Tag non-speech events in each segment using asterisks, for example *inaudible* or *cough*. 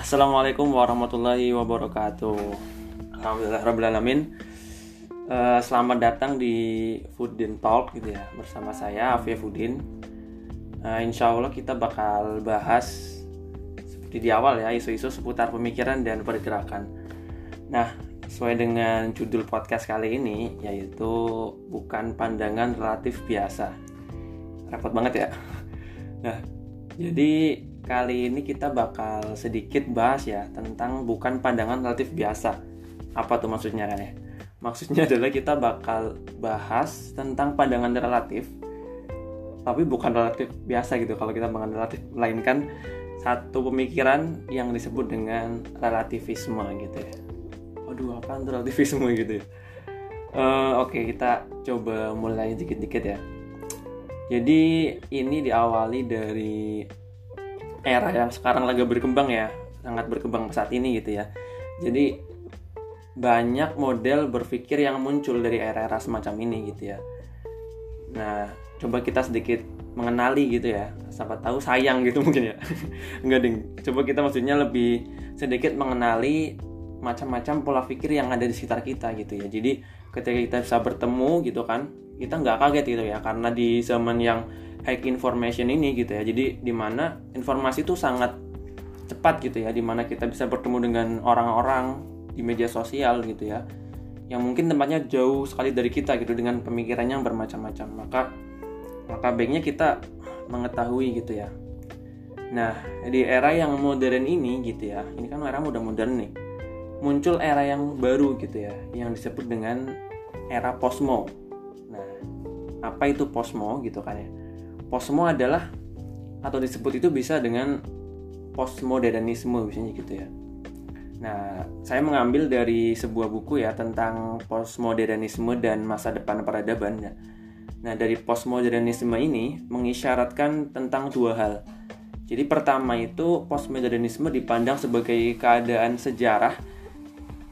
Assalamualaikum warahmatullahi wabarakatuh. Alhamdulillah alamin. Uh, selamat datang di Foodin Talk gitu ya bersama saya Afia Foodin. Uh, insya Allah kita bakal bahas seperti di awal ya isu-isu seputar pemikiran dan pergerakan. Nah sesuai dengan judul podcast kali ini yaitu bukan pandangan relatif biasa. Repot banget ya. Nah jadi kali ini kita bakal sedikit bahas ya tentang bukan pandangan relatif biasa. Apa tuh maksudnya kan ya? Maksudnya adalah kita bakal bahas tentang pandangan relatif tapi bukan relatif biasa gitu kalau kita mengenal relatif melainkan satu pemikiran yang disebut dengan relativisme gitu ya. Waduh, apa relativisme gitu ya? Uh, Oke, okay, kita coba mulai dikit-dikit ya. Jadi ini diawali dari era yang sekarang lagi berkembang ya, sangat berkembang saat ini gitu ya. Jadi banyak model berpikir yang muncul dari era-era semacam ini gitu ya. Nah, coba kita sedikit mengenali gitu ya. Siapa tahu sayang gitu *laughs* mungkin ya. Enggak ding. Coba kita maksudnya lebih sedikit mengenali macam-macam pola pikir yang ada di sekitar kita gitu ya. Jadi ketika kita bisa bertemu gitu kan, kita nggak kaget gitu ya karena di zaman yang high information ini gitu ya. Jadi di mana informasi itu sangat cepat gitu ya di mana kita bisa bertemu dengan orang-orang di media sosial gitu ya yang mungkin tempatnya jauh sekali dari kita gitu dengan pemikirannya yang bermacam-macam. Maka maka baiknya kita mengetahui gitu ya. Nah di era yang modern ini gitu ya ini kan era mudah modern nih muncul era yang baru gitu ya yang disebut dengan era posmo. Apa itu posmo gitu kan ya posmo adalah atau disebut itu bisa dengan postmodernisme misalnya gitu ya. Nah saya mengambil dari sebuah buku ya tentang postmodernisme dan masa depan peradaban ya. nah dari postmodernisme ini mengisyaratkan tentang dua hal. Jadi pertama itu postmodernisme dipandang sebagai keadaan sejarah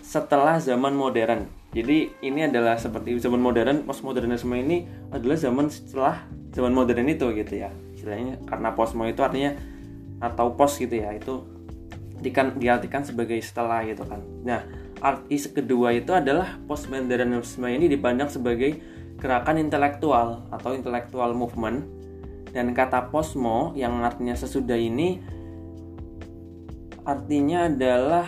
setelah zaman modern. Jadi ini adalah seperti zaman modern, postmodernisme ini adalah zaman setelah zaman modern itu gitu ya. Istilahnya karena postmo itu artinya atau post gitu ya, itu dikan, diartikan sebagai setelah gitu kan. Nah, arti kedua itu adalah postmodernisme ini dipandang sebagai gerakan intelektual atau intellectual movement dan kata posmo yang artinya sesudah ini artinya adalah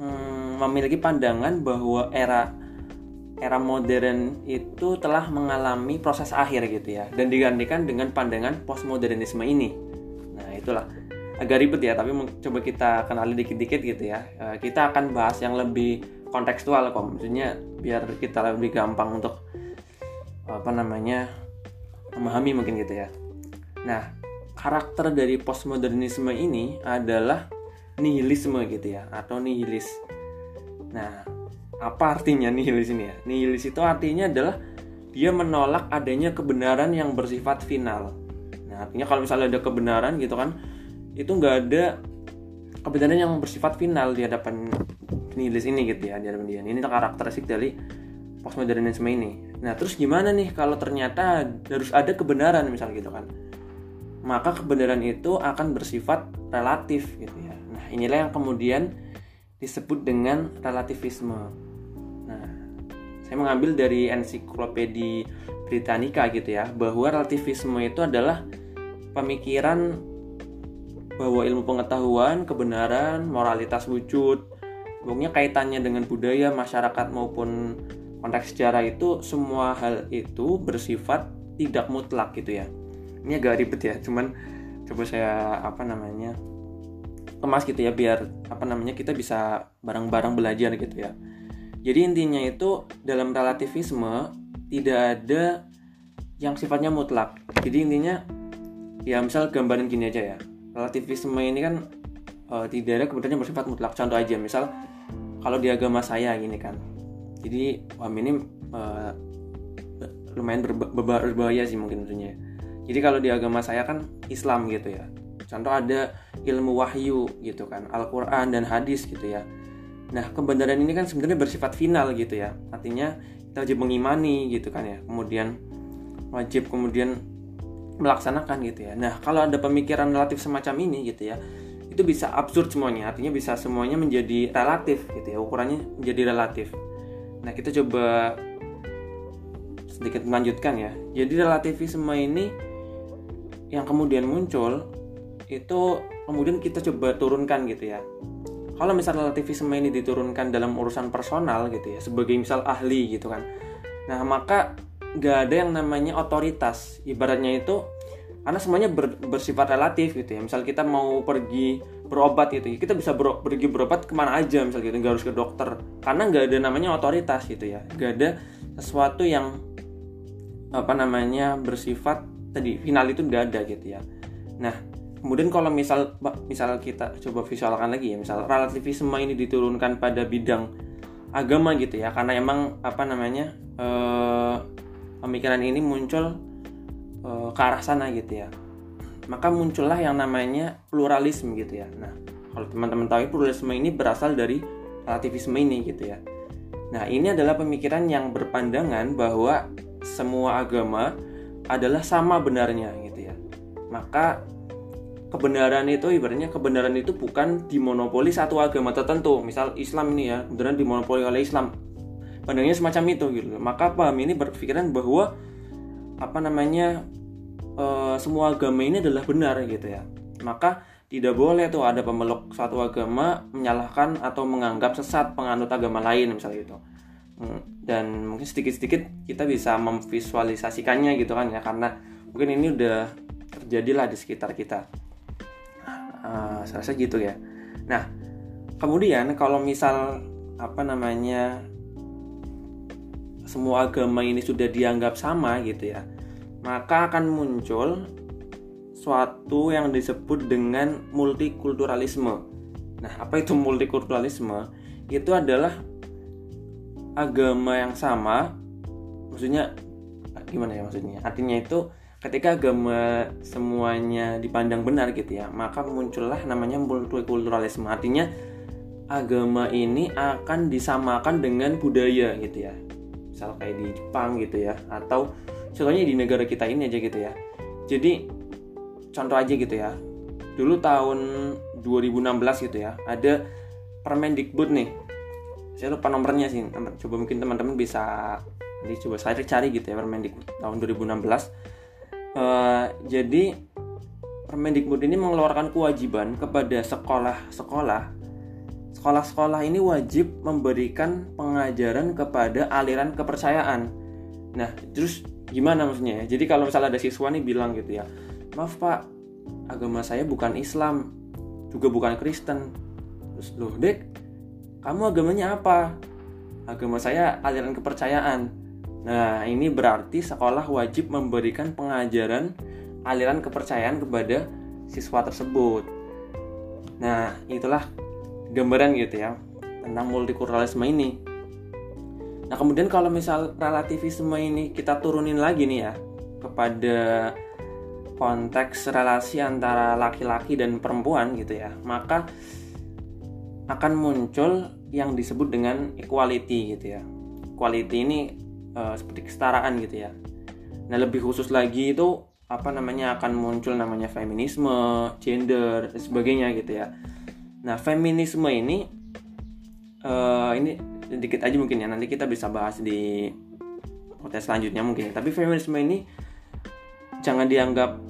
hmm, memiliki pandangan bahwa era era modern itu telah mengalami proses akhir gitu ya dan digantikan dengan pandangan postmodernisme ini. Nah, itulah agak ribet ya, tapi coba kita kenali dikit-dikit gitu ya. Eh, kita akan bahas yang lebih kontekstual kok, maksudnya biar kita lebih gampang untuk apa namanya memahami mungkin gitu ya. Nah, karakter dari postmodernisme ini adalah nihilisme gitu ya atau nihilis. Nah, apa artinya nihilis ini ya? Nihilis itu artinya adalah dia menolak adanya kebenaran yang bersifat final. Nah, artinya kalau misalnya ada kebenaran gitu kan, itu nggak ada kebenaran yang bersifat final di hadapan nihilis ini gitu ya, di hadapan dia. Ini karakteristik dari postmodernisme ini. Nah, terus gimana nih kalau ternyata harus ada kebenaran misalnya gitu kan? Maka kebenaran itu akan bersifat relatif gitu ya. Nah, inilah yang kemudian disebut dengan relativisme. Saya mengambil dari ensiklopedia Britannica gitu ya, bahwa relativisme itu adalah pemikiran bahwa ilmu pengetahuan, kebenaran, moralitas wujud, pokoknya kaitannya dengan budaya, masyarakat maupun konteks sejarah itu semua hal itu bersifat tidak mutlak gitu ya. Ini agak ribet ya, cuman coba saya apa namanya kemas gitu ya biar apa namanya kita bisa bareng-bareng belajar gitu ya. Jadi intinya itu dalam relativisme tidak ada yang sifatnya mutlak. Jadi intinya ya misal gambaran gini aja ya. Relativisme ini kan uh, tidak ada kebenaran yang bersifat mutlak. Contoh aja misal kalau di agama saya gini kan. Jadi wah ini uh, lumayan berbahaya sih mungkin maksudnya. Jadi kalau di agama saya kan Islam gitu ya. Contoh ada ilmu wahyu gitu kan, Al-Qur'an dan hadis gitu ya Nah, kebenaran ini kan sebenarnya bersifat final gitu ya. Artinya kita wajib mengimani gitu kan ya. Kemudian wajib kemudian melaksanakan gitu ya. Nah, kalau ada pemikiran relatif semacam ini gitu ya, itu bisa absurd semuanya artinya bisa semuanya menjadi relatif gitu ya ukurannya menjadi relatif nah kita coba sedikit melanjutkan ya jadi relativisme ini yang kemudian muncul itu kemudian kita coba turunkan gitu ya kalau misal relativisme ini diturunkan dalam urusan personal gitu ya sebagai misal ahli gitu kan. Nah maka nggak ada yang namanya otoritas. Ibaratnya itu karena semuanya ber, bersifat relatif gitu ya. Misal kita mau pergi berobat gitu ya kita bisa ber, pergi berobat ke mana aja misal gitu nggak harus ke dokter. Karena nggak ada namanya otoritas gitu ya. Nggak ada sesuatu yang apa namanya bersifat tadi final itu nggak ada gitu ya. Nah kemudian kalau misal misal kita coba visualkan lagi ya misal relativisme ini diturunkan pada bidang agama gitu ya karena emang apa namanya eh, pemikiran ini muncul uh, ke arah sana gitu ya. Maka muncullah yang namanya pluralisme gitu ya. Nah kalau teman-teman tahu pluralisme ini berasal dari relativisme ini gitu ya. Nah ini adalah pemikiran yang berpandangan bahwa semua agama adalah sama benarnya gitu ya. Maka kebenaran itu ibaratnya kebenaran itu bukan dimonopoli satu agama tertentu. Misal Islam ini ya kebenaran dimonopoli oleh Islam. Pandangnya semacam itu gitu. Maka paham ini berpikiran bahwa apa namanya e, semua agama ini adalah benar gitu ya. Maka tidak boleh tuh ada pemeluk suatu agama menyalahkan atau menganggap sesat penganut agama lain misalnya itu hmm, dan mungkin sedikit-sedikit kita bisa memvisualisasikannya gitu kan ya karena mungkin ini udah terjadilah di sekitar kita saya rasa gitu ya. Nah kemudian kalau misal apa namanya semua agama ini sudah dianggap sama gitu ya maka akan muncul suatu yang disebut dengan multikulturalisme. Nah apa itu multikulturalisme? Itu adalah agama yang sama maksudnya gimana ya maksudnya? Artinya itu ketika agama semuanya dipandang benar gitu ya maka muncullah namanya multikulturalisme. Artinya agama ini akan disamakan dengan budaya gitu ya. Misal kayak di Jepang gitu ya atau contohnya di negara kita ini aja gitu ya. Jadi contoh aja gitu ya. Dulu tahun 2016 gitu ya ada Permendikbud nih. Saya lupa nomornya sih coba mungkin teman-teman bisa nanti coba saya cari gitu ya Permendikbud tahun 2016 uh, jadi Permendikbud ini mengeluarkan kewajiban kepada sekolah-sekolah sekolah-sekolah ini wajib memberikan pengajaran kepada aliran kepercayaan. Nah, terus gimana maksudnya ya? Jadi kalau misalnya ada siswa nih bilang gitu ya, maaf pak, agama saya bukan Islam, juga bukan Kristen. Terus loh dek, kamu agamanya apa? Agama saya aliran kepercayaan. Nah, ini berarti sekolah wajib memberikan pengajaran aliran kepercayaan kepada siswa tersebut. Nah, itulah gambaran gitu ya tentang multikulturalisme ini. Nah kemudian kalau misal relativisme ini kita turunin lagi nih ya kepada konteks relasi antara laki-laki dan perempuan gitu ya, maka akan muncul yang disebut dengan equality gitu ya. Equality ini uh, seperti kesetaraan gitu ya. Nah lebih khusus lagi itu apa namanya akan muncul namanya feminisme, gender, dan sebagainya gitu ya. Nah, feminisme ini uh, ini sedikit aja mungkin ya nanti kita bisa bahas di podcast selanjutnya mungkin. Tapi feminisme ini jangan dianggap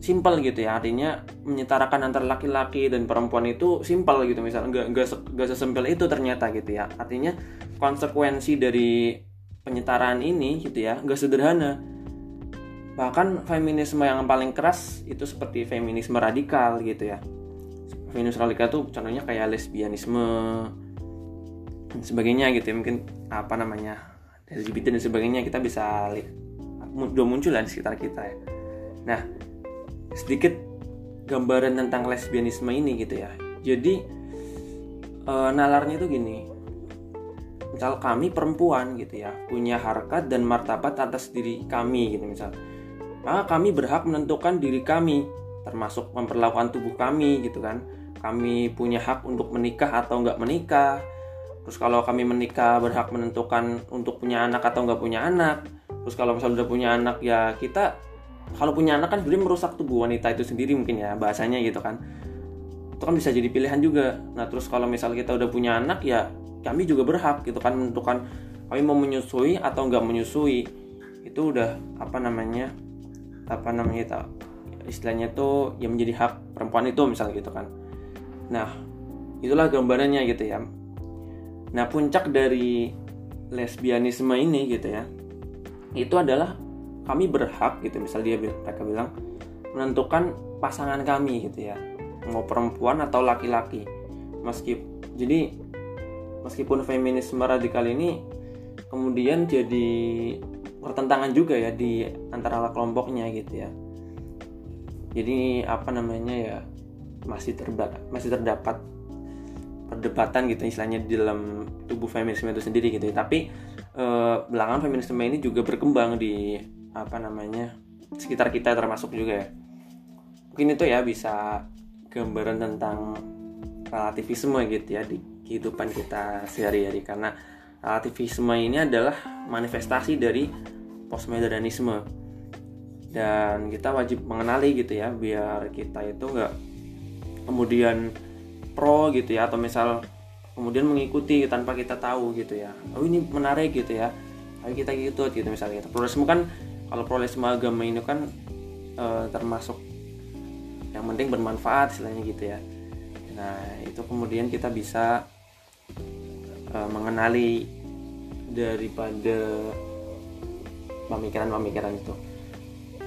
simpel gitu ya artinya menyetarakan antara laki-laki dan perempuan itu simpel gitu misalnya nggak nggak nggak sesimpel itu ternyata gitu ya artinya konsekuensi dari penyetaraan ini gitu ya nggak sederhana. Bahkan feminisme yang paling keras itu seperti feminisme radikal gitu ya. Venus radikal tuh contohnya kayak lesbianisme dan sebagainya gitu ya. Mungkin apa namanya LGBT dan sebagainya kita bisa lihat udah muncul lah di sekitar kita ya. Nah sedikit gambaran tentang lesbianisme ini gitu ya. Jadi e, nalarnya itu gini misal kami perempuan gitu ya punya harkat dan martabat atas diri kami gitu misal. Maka kami berhak menentukan diri kami termasuk memperlakukan tubuh kami gitu kan. Kami punya hak untuk menikah atau nggak menikah. Terus kalau kami menikah berhak menentukan untuk punya anak atau nggak punya anak. Terus kalau misalnya udah punya anak ya kita kalau punya anak kan sebenarnya merusak tubuh wanita itu sendiri mungkin ya bahasanya gitu kan. Itu kan bisa jadi pilihan juga. Nah terus kalau misal kita udah punya anak ya kami juga berhak gitu kan menentukan kami mau menyusui atau nggak menyusui. Itu udah apa namanya apa namanya itu istilahnya tuh yang menjadi hak perempuan itu misalnya gitu kan. Nah itulah gambarannya gitu ya. Nah puncak dari lesbianisme ini gitu ya itu adalah kami berhak gitu misal dia mereka bilang menentukan pasangan kami gitu ya. Mau perempuan atau laki-laki. Meski jadi meskipun feminisme radikal ini kemudian jadi pertentangan juga ya di antara kelompoknya gitu ya. Jadi apa namanya ya masih terdapat masih terdapat perdebatan gitu istilahnya di dalam tubuh feminisme itu sendiri gitu ya. Tapi eh, belakangan feminisme ini juga berkembang di apa namanya sekitar kita termasuk juga ya. Mungkin itu ya bisa gambaran tentang relativisme gitu ya di kehidupan kita sehari-hari. Karena relativisme ini adalah manifestasi dari postmodernisme. Dan kita wajib mengenali gitu ya biar kita itu nggak kemudian pro gitu ya atau misal kemudian mengikuti tanpa kita tahu gitu ya. Oh ini menarik gitu ya. Ayo kita gitu gitu misalnya kita pluralisme kan kalau pluralisme agama ini kan e, termasuk yang penting bermanfaat istilahnya gitu ya. Nah itu kemudian kita bisa e, mengenali daripada pemikiran-pemikiran itu.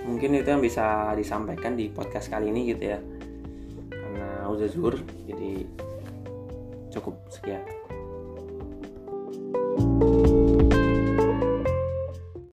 Mungkin itu yang bisa disampaikan di podcast kali ini gitu ya. Karena udah zuhur jadi cukup sekian